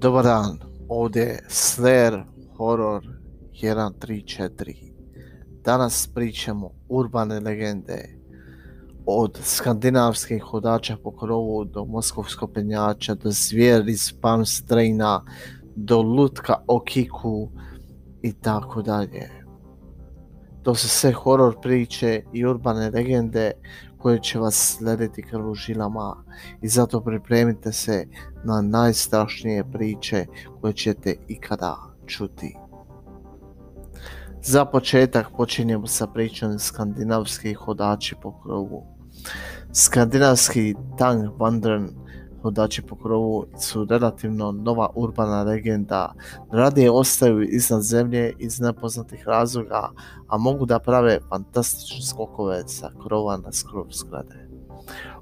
Dobar dan, ovdje je Slayer Horror 134. Danas pričamo urbane legende od skandinavskih hodača po krovu do moskovskog penjača do zvijer iz Palm Straina do lutka o kiku i tako dalje. To su sve horror priče i urbane legende koje će vas slediti krv u žilama i zato pripremite se na najstrašnije priče koje ćete ikada čuti. Za početak počinjemo sa pričom skandinavskih hodači po krovu. Skandinavski Tang Wandern hodači po krovu su relativno nova urbana legenda. Radije ostaju iznad zemlje iz nepoznatih razloga, a mogu da prave fantastične skokove sa krova na skrov zgrade.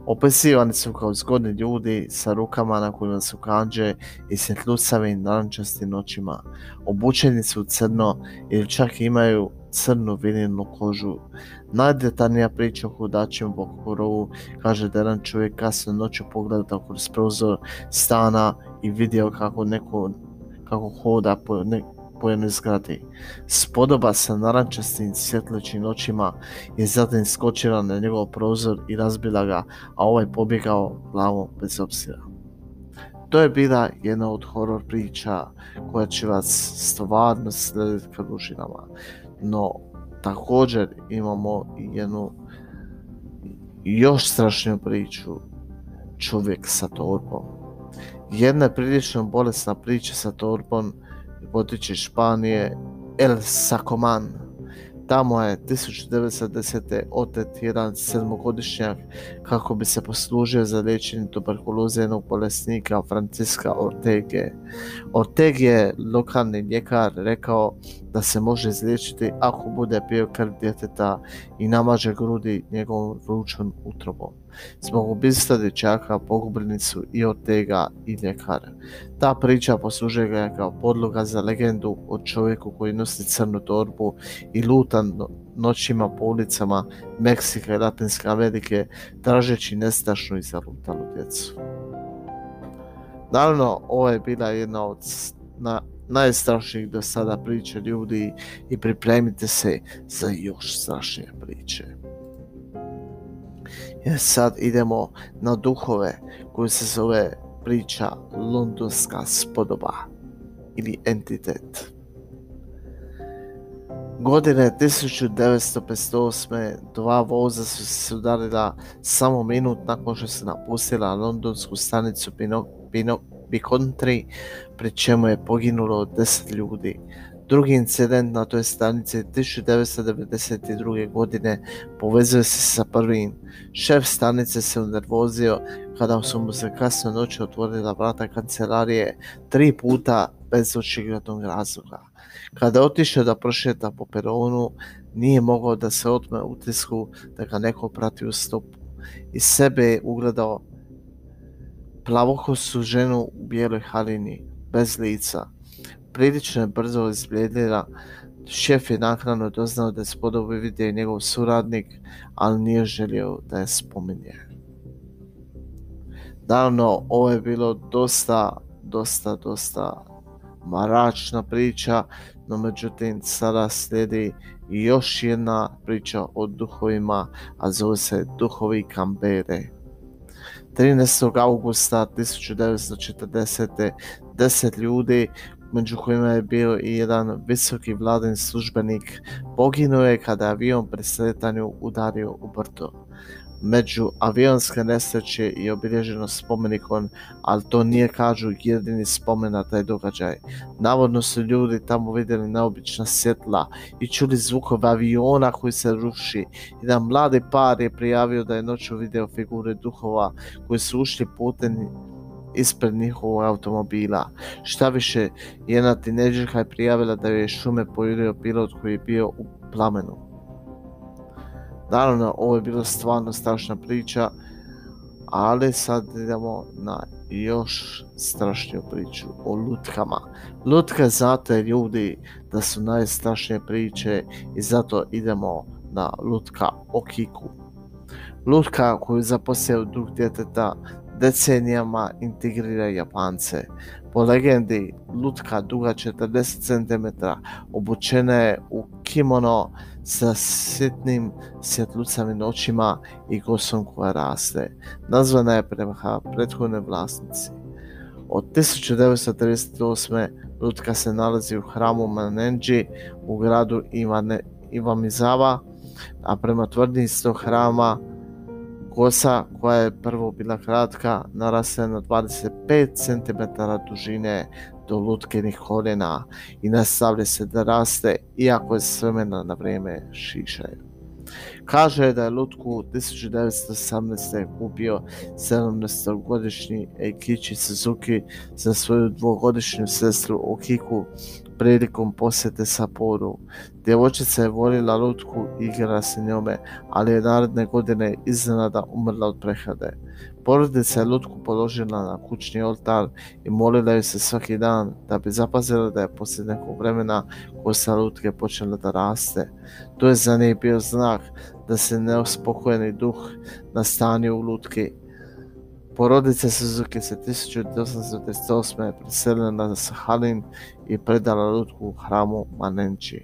Opisivani su kao zgodni ljudi sa rukama na kojima su kanđe i svjetlucavim narančastim noćima. Obučeni su crno ili čak imaju crnu vinilnu kožu. Najdetaljnija priča o hudačima Bokorovu kaže da jedan čovjek kasno noću pogledao kroz prozor stana i vidio kako neko kako hoda po, ne, po jednoj zgradi. Spodoba sa narančastim svjetlećim očima je zatim skočila na njegov prozor i razbila ga, a ovaj pobjegao glavom bez obzira. To je bila jedna od horror priča koja će vas stvarno slediti kad užinama. No, također imamo jednu još strašniju priču čovjek sa torbom. Jedna je prilično bolesna priča sa torbom potiče Španije El Sacoman. Tamo je 1910. otet jedan sedmogodišnjak kako bi se poslužio za liječenje tuberkuloze jednog bolesnika Franciska Ortege. Orteg je lokalni ljekar rekao da se može izliječiti ako bude pio krv djeteta i namaže grudi njegovom vrućom utrobom. Zbog ubistva dječaka pogubljeni su i Ortega i ljekar. Ta priča poslužuje ga kao podloga za legendu o čovjeku koji nosi crnu torbu i luta noćima po ulicama Meksika i Latinske Amerike tražeći nestašnu i zalutalu djecu. Naravno, ovo je bila jedna od na, najstrašnijih do sada priče ljudi i pripremite se za još strašnije priče. Jer sad idemo na duhove koji se zove priča Londonska spodoba ili entitet. Godine 1958. dva voza su se sudarila samo minut nakon što se napustila londonsku stanicu Pino, pri čemu je poginulo 10 ljudi. Drugi incident na toj stanici 1992. godine povezuje se sa prvim. Šef stanice se unervozio kada su mu se kasno noći otvorila vrata kancelarije tri puta bez očiglednog razloga. Kada je otišao da prošeta po peronu, nije mogao da se otme utisku da ga neko prati u stopu. Iz sebe je ugledao plavokosu ženu u bijeloj halini, bez lica. Prilično je brzo izblijedila, šef je naknadno doznao da je spodobu vidio njegov suradnik, ali nije želio da je spominje. Naravno, ovo je bilo dosta, dosta, dosta maračna priča, no međutim sada slijedi još jedna priča o duhovima, a zove se Duhovi Kambere. 13. augusta 1940. 10 ljudi, među kojima je bio i jedan visoki vladin službenik, poginuo je kada avion pri sretanju udario u brdo među avionske nesreće i obilježeno spomenikom, ali to nije kažu jedini spomen na taj događaj. Navodno su ljudi tamo vidjeli neobična svjetla i čuli zvukove aviona koji se ruši. Jedan mladi par je prijavio da je noću video figure duhova koji su ušli putem ispred njihovog automobila. Šta više, jedna tineđerka je prijavila da je šume pojurio pilot koji je bio u plamenu. Naravno, ovo je bila stvarno strašna priča, ali sad idemo na još strašniju priču o lutkama. Lutke znate ljudi da su najstrašnije priče i zato idemo na lutka o kiku. Lutka koju zaposlio drug djeteta decenijama integrira Japance. Po legendi, lutka duga 40 cm obučena je u kimono sa sitnim svjetlucavim očima i kosom koja raste. Nazvana je prema prethodnoj vlasnici. Od 1938. lutka se nalazi u hramu Manenji u gradu Ivane, a prema tvrdnji iz tog hrama kosa koja je prvo bila kratka narasla na 25 cm dužine do lutkenih koljena i nastavlja se da raste iako je s vremena na vrijeme šišaju. Kaže da je Lutku 1918. kupio 17-godišnji Eikichi Suzuki za svoju dvogodišnju sestru Okiku prilikom posjete Saporu. Djevojčica je volila lutku i igrala se njome, ali je naredne godine iznenada umrla od prehlade. Porodica je lutku položila na kućni oltar i molila je se svaki dan da bi zapazila da je poslije nekog vremena kosa lutke počela da raste. To je za njih bio znak da se neospokojeni duh nastanio u lutki Porodica Suzuki se 1838. preselila na Sahalin i predala lutku hramu Manenči.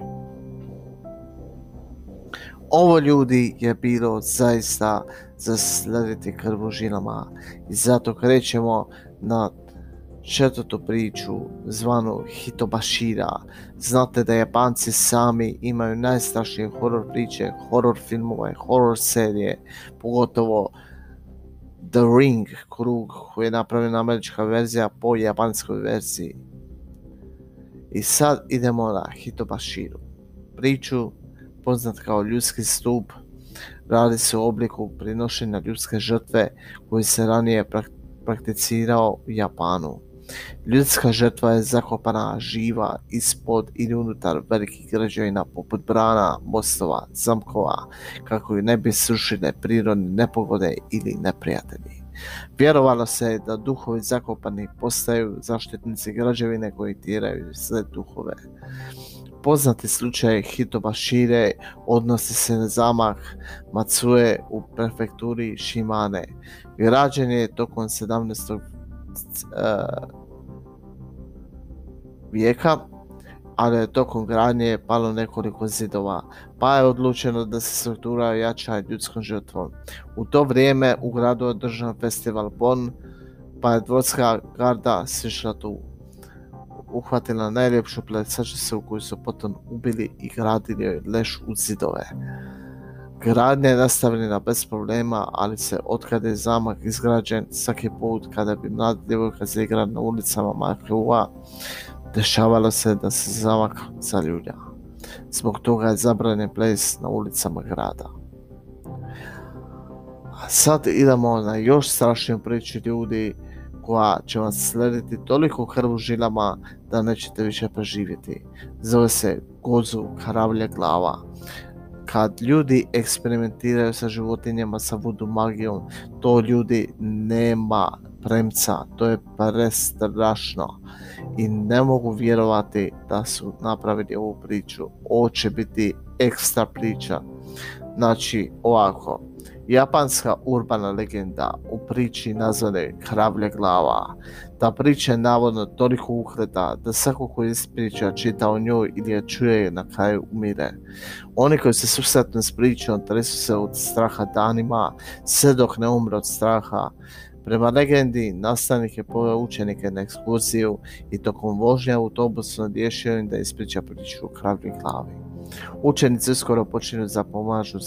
Ovo ljudi je bilo zaista za slediti krvu žilama i zato krećemo na četvrtu priču zvanu Hitobashira. Znate da Japanci sami imaju najstrašnije horror priče, horror filmove, horror serije, pogotovo The Ring krug koji je napravljena američka verzija po japanskoj verziji. I sad idemo na Hitobashiru. Priču poznat kao ljudski stup radi se u obliku prinošenja ljudske žrtve koji se ranije prakticirao u Japanu. Ljudska žrtva je zakopana živa ispod ili unutar velikih građevina poput brana, mostova, zamkova, kako ju ne bi srušile prirodne nepogode ili neprijatelji. Vjerovalo se da duhovi zakopani postaju zaštitnici građevine koji tiraju sve duhove. Poznati slučaj Hitobashire odnosi se na zamah Matsue u prefekturi Shimane. Građen je tokom 17 vijeka, ali je tokom gradnje palo nekoliko zidova, pa je odlučeno da se struktura jača ljudskom žrtvom. U to vrijeme u gradu je održan festival Bon, pa je dvorska garda sišla tu. Uhvatila najljepšu plesačicu koju su potom ubili i gradili leš u zidove. Gradnja je nastavljena bez problema, ali se otkada je zamak izgrađen svaki put kada bi mlada djevojka zaigrala na ulicama Makruva, dešavalo se da se zamak zaljulja. Zbog toga je zabranjen ples na ulicama grada. A sad idemo na još strašniju priču ljudi koja će vas slediti toliko krv u žilama da nećete više preživjeti. Zove se Gozu Karavlja glava. Kad ljudi eksperimentiraju sa životinjama sa vodu magijom, to ljudi nema premca, to je prestrašno i ne mogu vjerovati da su napravili ovu priču. Ovo će biti ekstra priča. Znači, ovako, japanska urbana legenda u priči nazvane Kravlja glava. Ta priča je navodno toliko uhreda da svako ko ispriča čita o njoj ili je čuje na kraju umire. Oni koji se susretnu s pričom tresu se od straha danima, sve dok ne umre od straha. Prema legendi, nastavnik je poveo učenike na ekskurziju i tokom vožnje autobusu nadješio im da ispriča priču o kravlji glavi. Učenici uskoro počinju zapomažu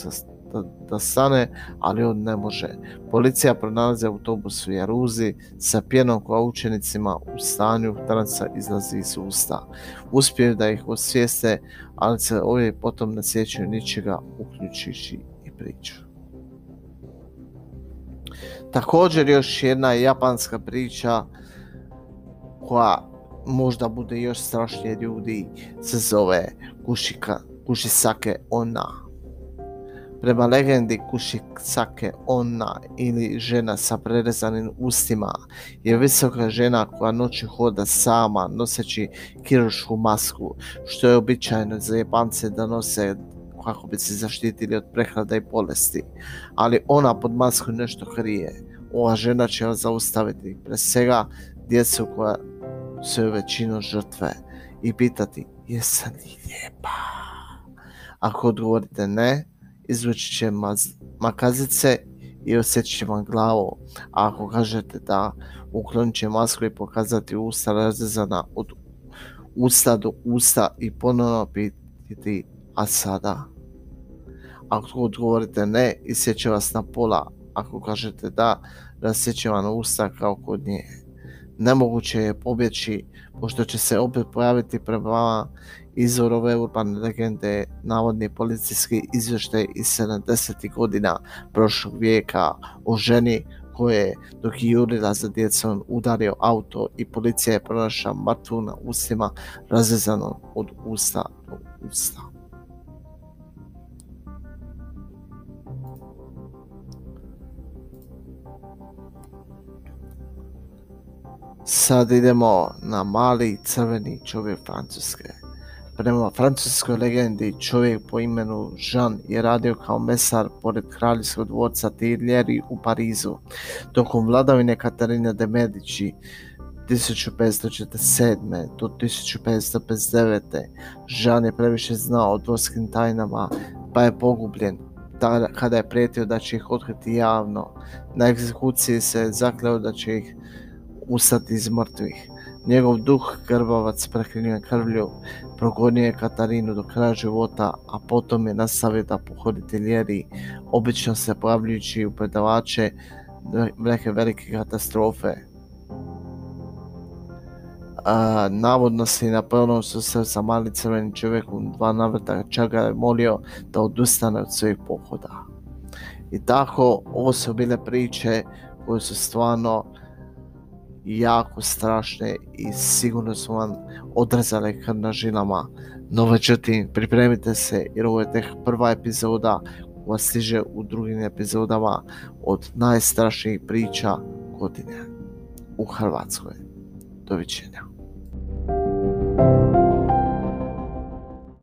da, da stane, ali on ne može. Policija pronalazi autobus u Jaruzi sa pjenom koja učenicima u stanju transa izlazi iz usta. Uspiju da ih osvijeste, ali se ovi potom ne sjećaju ničega, uključujući i priču. Također još jedna japanska priča koja možda bude još strašnije ljudi se zove Kushika, Kushisake Ona. Prema legendi Kushisake Ona ili žena sa prerezanim ustima je visoka žena koja noći hoda sama noseći kirušku masku što je običajno za Japance da nose kako bi se zaštitili od prehlada i bolesti, ali ona pod maskom nešto krije. ova žena će vas zaustaviti, pre svega djecu koja su većinu žrtve i pitati jesam li lijepa? Ako odgovorite ne, izvući će makazice i osjeći će vam glavu. A ako kažete da, uklonit će masku i pokazati usta razrezana od usta do usta i ponovno pitati a sada. Ako odgovorite ne, isjeće vas na pola. Ako kažete da, rasjeće vam usta kao kod nje. Nemoguće je pobjeći, pošto će se opet pojaviti prema vama izvor ove urbane legende navodni policijski izvještaj iz 70. godina prošlog vijeka o ženi koje dok je jurila za djecom udario auto i policija je pronašla mrtvu na ustima razrezano od usta do usta. Sad idemo na mali crveni čovjek Francuske. Prema francuskoj legendi čovjek po imenu Jean je radio kao mesar pored kraljevskog dvorca Tilleri u Parizu. Tokom vladavine Katarine de Medici 1547. do 1559. Jean je previše znao o dvorskim tajnama pa je pogubljen kada je prijetio da će ih otkriti javno. Na egzekuciji se zakleo da će ih ustati iz mrtvih. Njegov duh, grbavac prekrinjen krvlju, progonio je Katarinu do kraja života, a potom je nastavio da pohodi ljeri, obično se pojavljujući u predavače neke velike katastrofe. A, navodno se i na prvom susret sa mali crvenim čovjekom dva navrata čak ga je molio da odustane od svojih pohoda. I tako, ovo su bile priče koje su stvarno jako strašne i sigurno su vam odrezale krv na žilama. No međutim, pripremite se jer ovo je tek prva epizoda koja stiže u drugim epizodama od najstrašnijih priča godine u Hrvatskoj. Doviđenja.